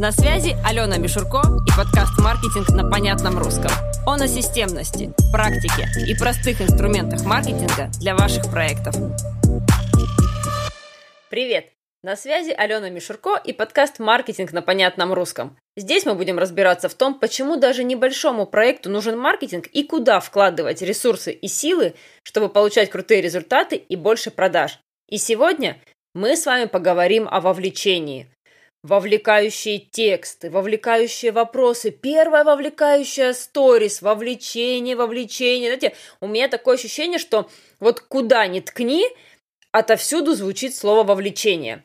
На связи Алена Мишурко и подкаст «Маркетинг на понятном русском». Он о системности, практике и простых инструментах маркетинга для ваших проектов. Привет! На связи Алена Мишурко и подкаст «Маркетинг на понятном русском». Здесь мы будем разбираться в том, почему даже небольшому проекту нужен маркетинг и куда вкладывать ресурсы и силы, чтобы получать крутые результаты и больше продаж. И сегодня мы с вами поговорим о вовлечении – Вовлекающие тексты, вовлекающие вопросы, первая вовлекающая сторис, вовлечение, вовлечение. Знаете, у меня такое ощущение, что вот куда ни ткни, отовсюду звучит слово вовлечение.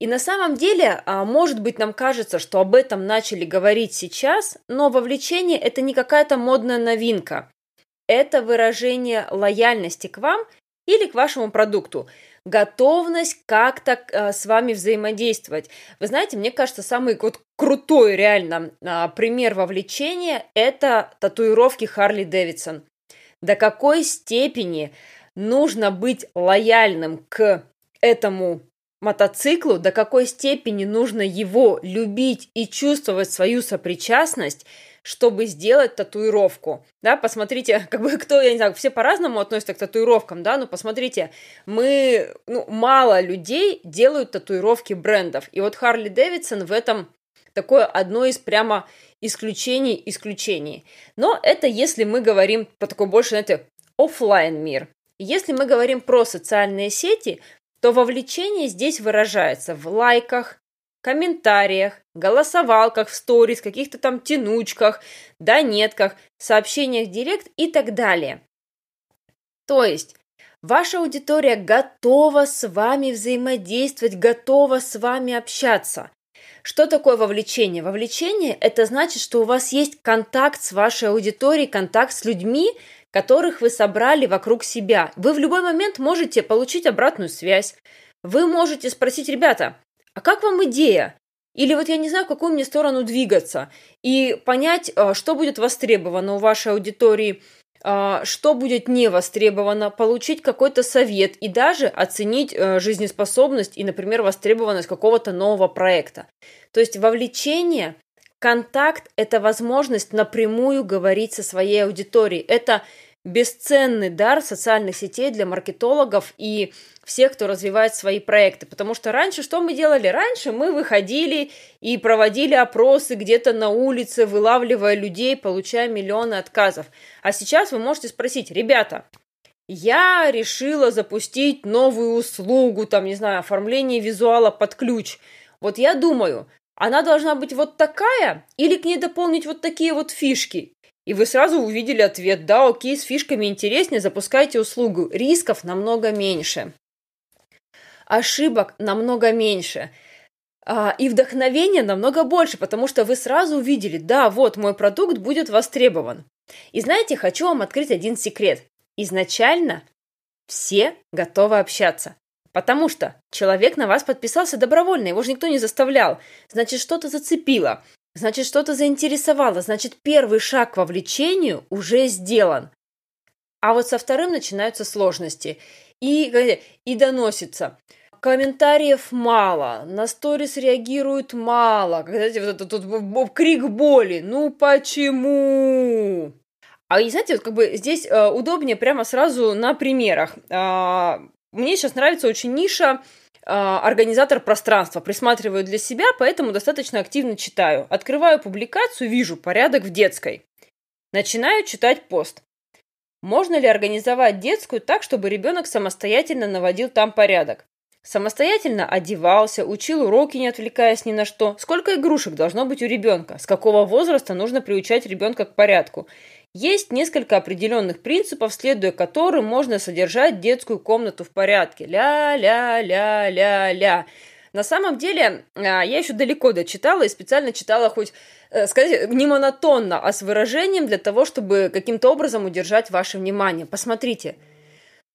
И на самом деле, а, может быть, нам кажется, что об этом начали говорить сейчас, но вовлечение – это не какая-то модная новинка. Это выражение лояльности к вам или к вашему продукту готовность как-то э, с вами взаимодействовать. Вы знаете, мне кажется, самый вот крутой реально э, пример вовлечения – это татуировки Харли Дэвидсон. До какой степени нужно быть лояльным к этому мотоциклу, до какой степени нужно его любить и чувствовать свою сопричастность – чтобы сделать татуировку. Да, посмотрите, как бы кто, я не знаю, все по-разному относятся к татуировкам, да, но посмотрите, мы, ну, мало людей делают татуировки брендов. И вот Харли Дэвидсон в этом такое одно из прямо исключений исключений. Но это если мы говорим про такой больше, знаете, офлайн мир. Если мы говорим про социальные сети, то вовлечение здесь выражается в лайках, комментариях, голосовалках в сторис, каких-то там тянучках, донетках, сообщениях директ и так далее. То есть ваша аудитория готова с вами взаимодействовать, готова с вами общаться. Что такое вовлечение? Вовлечение – это значит, что у вас есть контакт с вашей аудиторией, контакт с людьми, которых вы собрали вокруг себя. Вы в любой момент можете получить обратную связь. Вы можете спросить, ребята, а как вам идея? Или вот я не знаю, в какую мне сторону двигаться. И понять, а, что будет востребовано у вашей аудитории, а, что будет не востребовано, получить какой-то совет и даже оценить а, жизнеспособность и, например, востребованность какого-то нового проекта. То есть вовлечение, контакт – это возможность напрямую говорить со своей аудиторией. Это бесценный дар социальных сетей для маркетологов и всех, кто развивает свои проекты. Потому что раньше что мы делали? Раньше мы выходили и проводили опросы где-то на улице, вылавливая людей, получая миллионы отказов. А сейчас вы можете спросить, ребята, я решила запустить новую услугу, там, не знаю, оформление визуала под ключ. Вот я думаю, она должна быть вот такая или к ней дополнить вот такие вот фишки? И вы сразу увидели ответ, да, окей, с фишками интереснее, запускайте услугу. Рисков намного меньше. Ошибок намного меньше. А, и вдохновения намного больше, потому что вы сразу увидели, да, вот мой продукт будет востребован. И знаете, хочу вам открыть один секрет. Изначально все готовы общаться. Потому что человек на вас подписался добровольно, его же никто не заставлял. Значит, что-то зацепило. Значит, что-то заинтересовало, значит, первый шаг к вовлечению уже сделан. А вот со вторым начинаются сложности. И, и доносится. Комментариев мало, на сторис реагируют мало. Знаете, вот этот, этот крик боли. Ну почему? А и знаете, вот как бы здесь э, удобнее прямо сразу на примерах. Э, мне сейчас нравится очень ниша организатор пространства, присматриваю для себя, поэтому достаточно активно читаю. Открываю публикацию, вижу порядок в детской. Начинаю читать пост. Можно ли организовать детскую так, чтобы ребенок самостоятельно наводил там порядок? Самостоятельно одевался, учил уроки, не отвлекаясь ни на что. Сколько игрушек должно быть у ребенка? С какого возраста нужно приучать ребенка к порядку? Есть несколько определенных принципов, следуя которым можно содержать детскую комнату в порядке. Ля-ля-ля-ля-ля. На самом деле, а, я еще далеко дочитала и специально читала хоть, э, сказать, не монотонно, а с выражением для того, чтобы каким-то образом удержать ваше внимание. Посмотрите,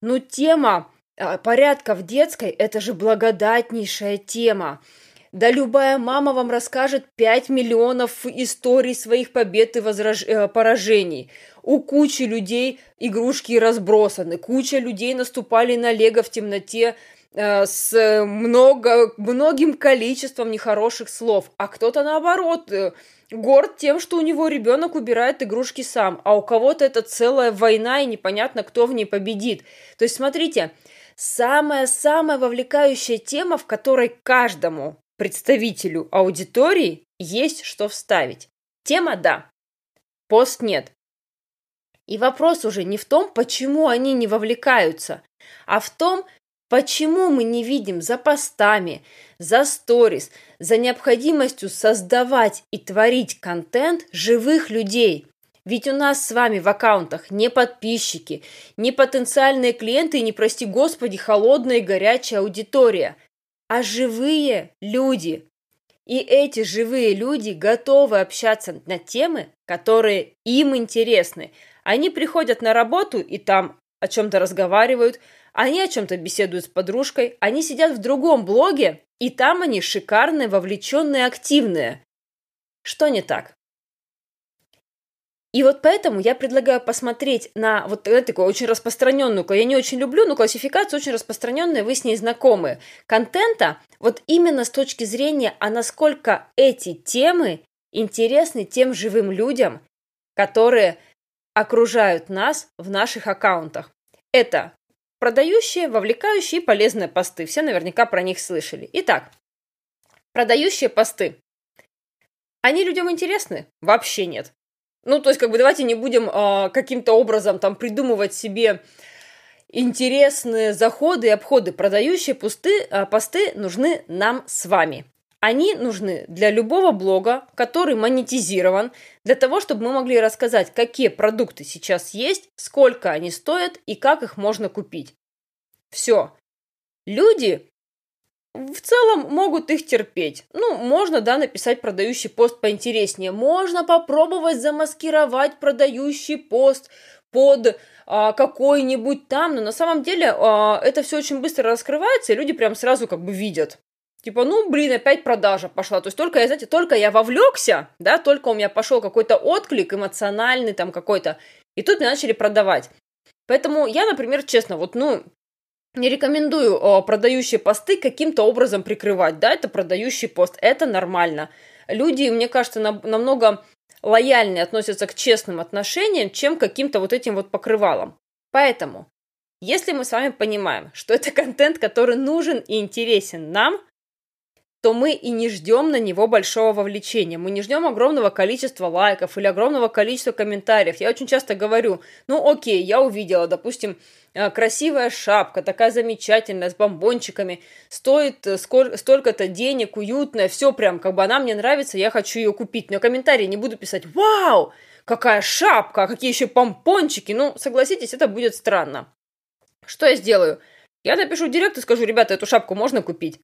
ну тема а, порядка в детской – это же благодатнейшая тема. Да любая мама вам расскажет 5 миллионов историй своих побед и возраж... Э, поражений. У кучи людей игрушки разбросаны, куча людей наступали на лего в темноте, э, с много, многим количеством нехороших слов, а кто-то наоборот э, горд тем, что у него ребенок убирает игрушки сам, а у кого-то это целая война и непонятно, кто в ней победит. То есть, смотрите, самая-самая вовлекающая тема, в которой каждому представителю аудитории есть что вставить. Тема – да, пост нет. И вопрос уже не в том, почему они не вовлекаются, а в том, почему мы не видим за постами, за сторис, за необходимостью создавать и творить контент живых людей. Ведь у нас с вами в аккаунтах не подписчики, не потенциальные клиенты и не, прости господи, холодная и горячая аудитория, а живые люди. И эти живые люди готовы общаться на темы, которые им интересны. Они приходят на работу и там о чем-то разговаривают, они о чем-то беседуют с подружкой, они сидят в другом блоге, и там они шикарные, вовлеченные, активные. Что не так? И вот поэтому я предлагаю посмотреть на вот такую очень распространенную, я не очень люблю, но классификация очень распространенная, вы с ней знакомы, контента, вот именно с точки зрения, а насколько эти темы интересны тем живым людям, которые окружают нас в наших аккаунтах. Это продающие, вовлекающие и полезные посты. Все наверняка про них слышали. Итак, продающие посты. Они людям интересны? Вообще нет. Ну, то есть, как бы давайте не будем э, каким-то образом там придумывать себе интересные заходы и обходы. Продающие пусты, э, посты нужны нам с вами. Они нужны для любого блога, который монетизирован, для того, чтобы мы могли рассказать, какие продукты сейчас есть, сколько они стоят и как их можно купить. Все. Люди в целом могут их терпеть. Ну, можно, да, написать продающий пост поинтереснее. Можно попробовать замаскировать продающий пост под а, какой-нибудь там, но на самом деле а, это все очень быстро раскрывается, и люди прям сразу как бы видят. Типа, ну, блин, опять продажа пошла. То есть только я, знаете, только я вовлекся, да, только у меня пошел какой-то отклик эмоциональный там какой-то, и тут мне начали продавать. Поэтому я, например, честно, вот, ну, не рекомендую о, продающие посты каким-то образом прикрывать. Да, это продающий пост, это нормально. Люди, мне кажется, на, намного лояльнее относятся к честным отношениям, чем к каким-то вот этим вот покрывалам. Поэтому, если мы с вами понимаем, что это контент, который нужен и интересен нам, то мы и не ждем на него большого вовлечения. Мы не ждем огромного количества лайков или огромного количества комментариев. Я очень часто говорю, ну окей, я увидела, допустим, э, красивая шапка, такая замечательная, с бомбончиками, стоит э, столько-то денег, уютная, все прям, как бы она мне нравится, я хочу ее купить. Но комментарии не буду писать, вау, какая шапка, какие еще помпончики. Ну, согласитесь, это будет странно. Что я сделаю? Я напишу в директ и скажу, ребята, эту шапку можно купить?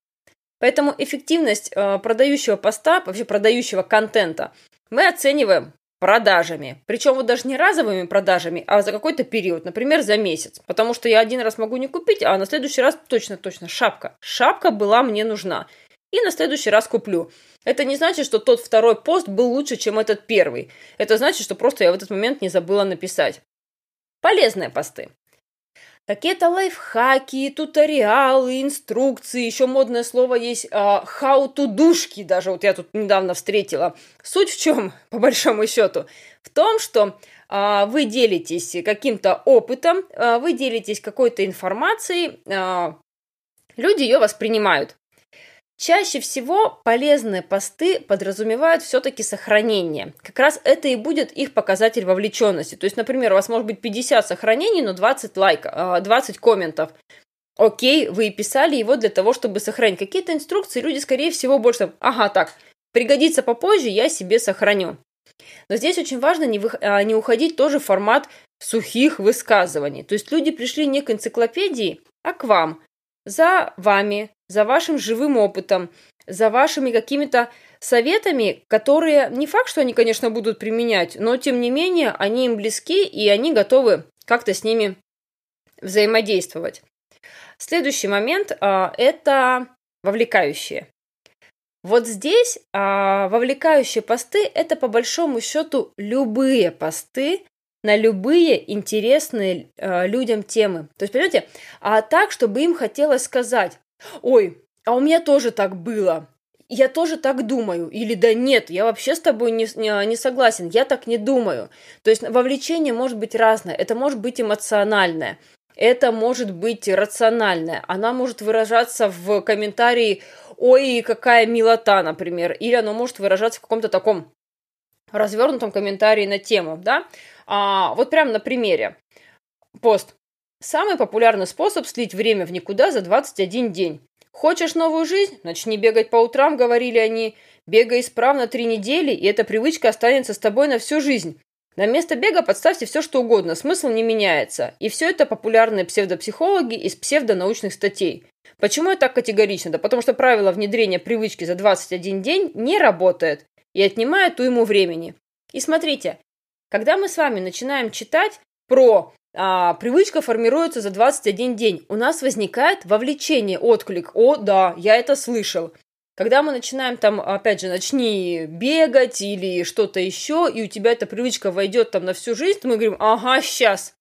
Поэтому эффективность э, продающего поста, вообще продающего контента, мы оцениваем продажами. Причем вот даже не разовыми продажами, а за какой-то период, например, за месяц. Потому что я один раз могу не купить, а на следующий раз точно-точно шапка. Шапка была мне нужна. И на следующий раз куплю. Это не значит, что тот второй пост был лучше, чем этот первый. Это значит, что просто я в этот момент не забыла написать. Полезные посты. Какие-то лайфхаки, туториалы, инструкции, еще модное слово есть uh, how to душки, даже вот я тут недавно встретила. Суть в чем, по большому счету? В том, что uh, вы делитесь каким-то опытом, uh, вы делитесь какой-то информацией, люди ее воспринимают. Чаще всего полезные посты подразумевают все-таки сохранение. Как раз это и будет их показатель вовлеченности. То есть, например, у вас может быть 50 сохранений, но 20 лайков, 20 комментов. Окей, вы писали его для того, чтобы сохранить. Какие-то инструкции люди, скорее всего, больше... Ага, так, пригодится попозже, я себе сохраню. Но здесь очень важно не, вы... А, не уходить тоже в формат сухих высказываний. То есть люди пришли не к энциклопедии, а к вам. За вами, за вашим живым опытом, за вашими какими-то советами, которые не факт, что они, конечно, будут применять, но тем не менее они им близки и они готовы как-то с ними взаимодействовать. Следующий момент а, это вовлекающие. Вот здесь а, вовлекающие посты это по большому счету любые посты, на любые интересные э, людям темы. То есть, понимаете, а так, чтобы им хотелось сказать, ой, а у меня тоже так было, я тоже так думаю, или да нет, я вообще с тобой не, не, не согласен, я так не думаю. То есть вовлечение может быть разное, это может быть эмоциональное, это может быть рациональное, она может выражаться в комментарии «Ой, какая милота», например, или оно может выражаться в каком-то таком развернутом комментарии на тему, да. А, вот прямо на примере. Пост. Самый популярный способ слить время в никуда за 21 день. Хочешь новую жизнь? Начни бегать по утрам, говорили они. Бегай исправно три недели, и эта привычка останется с тобой на всю жизнь. На место бега подставьте все, что угодно, смысл не меняется. И все это популярные псевдопсихологи из псевдонаучных статей. Почему я так категорично? Да потому что правило внедрения привычки за 21 день не работает и отнимает уйму времени. И смотрите, когда мы с вами начинаем читать про а, привычка формируется за 21 день, у нас возникает вовлечение, отклик. О, да, я это слышал. Когда мы начинаем там, опять же, начни бегать или что-то еще, и у тебя эта привычка войдет там на всю жизнь, то мы говорим, ага, сейчас.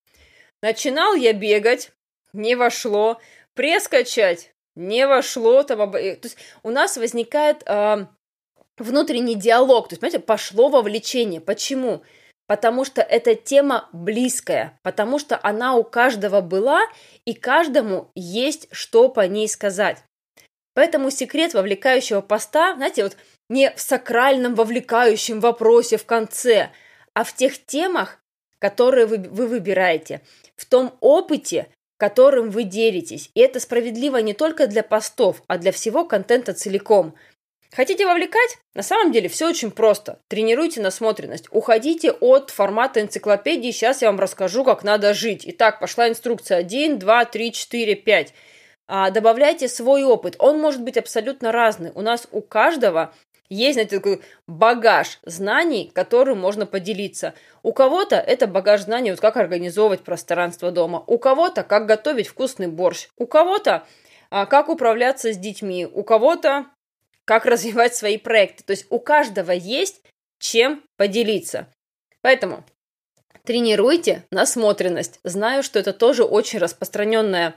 Начинал я бегать, не вошло. Пресс качать, не вошло. Там, то есть у нас возникает э, внутренний диалог. То есть, понимаете, пошло вовлечение. Почему? Потому что эта тема близкая, потому что она у каждого была, и каждому есть что по ней сказать. Поэтому секрет вовлекающего поста, знаете, вот не в сакральном вовлекающем вопросе в конце, а в тех темах, которые вы, вы выбираете, в том опыте, которым вы делитесь. И это справедливо не только для постов, а для всего контента целиком – Хотите вовлекать? На самом деле все очень просто. Тренируйте насмотренность. Уходите от формата энциклопедии. Сейчас я вам расскажу, как надо жить. Итак, пошла инструкция 1, 2, 3, 4, 5. А, добавляйте свой опыт. Он может быть абсолютно разный. У нас у каждого есть, знаете, такой багаж знаний, которым можно поделиться. У кого-то это багаж знаний, вот как организовывать пространство дома. У кого-то как готовить вкусный борщ. У кого-то а, как управляться с детьми. У кого-то как развивать свои проекты. То есть у каждого есть чем поделиться. Поэтому тренируйте насмотренность. Знаю, что это тоже очень распространенная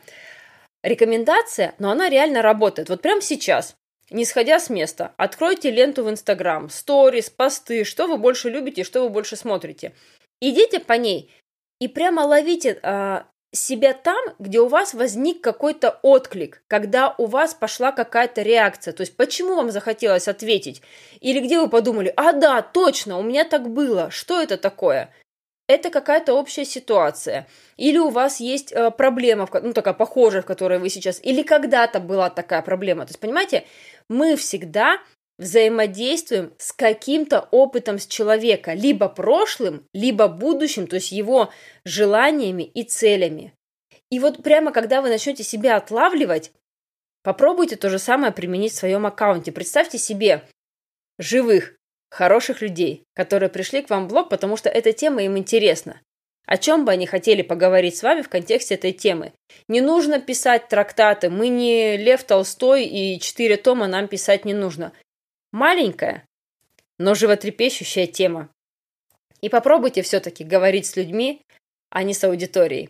рекомендация, но она реально работает. Вот прямо сейчас, не сходя с места, откройте ленту в Инстаграм, сторис, посты, что вы больше любите, что вы больше смотрите. Идите по ней и прямо ловите а, себя там, где у вас возник какой-то отклик, когда у вас пошла какая-то реакция, то есть почему вам захотелось ответить, или где вы подумали, а да, точно, у меня так было, что это такое? Это какая-то общая ситуация. Или у вас есть э, проблема, ну такая похожая, в которой вы сейчас, или когда-то была такая проблема. То есть, понимаете, мы всегда взаимодействуем с каким-то опытом с человека, либо прошлым, либо будущим, то есть его желаниями и целями. И вот прямо когда вы начнете себя отлавливать, попробуйте то же самое применить в своем аккаунте. Представьте себе живых, хороших людей, которые пришли к вам в блог, потому что эта тема им интересна. О чем бы они хотели поговорить с вами в контексте этой темы? Не нужно писать трактаты. Мы не Лев Толстой и четыре тома нам писать не нужно. Маленькая, но животрепещущая тема. И попробуйте все-таки говорить с людьми, а не с аудиторией.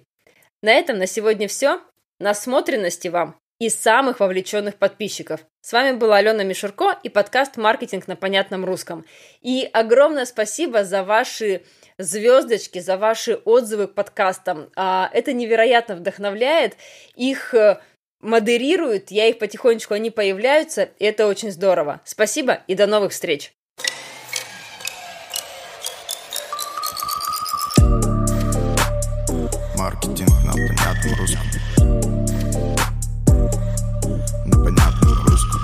На этом на сегодня все. Насмотренности вам и самых вовлеченных подписчиков. С вами была Алена Мишурко и подкаст «Маркетинг на понятном русском». И огромное спасибо за ваши звездочки, за ваши отзывы к подкастам. А, это невероятно вдохновляет. Их э, модерируют, я их потихонечку, они появляются, и это очень здорово. Спасибо и до новых встреч! Маркетинг на понятном русском. На понятном русском.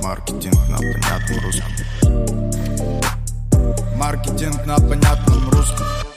Маркетинг на понятном русском. Маркетинг на понятном русском.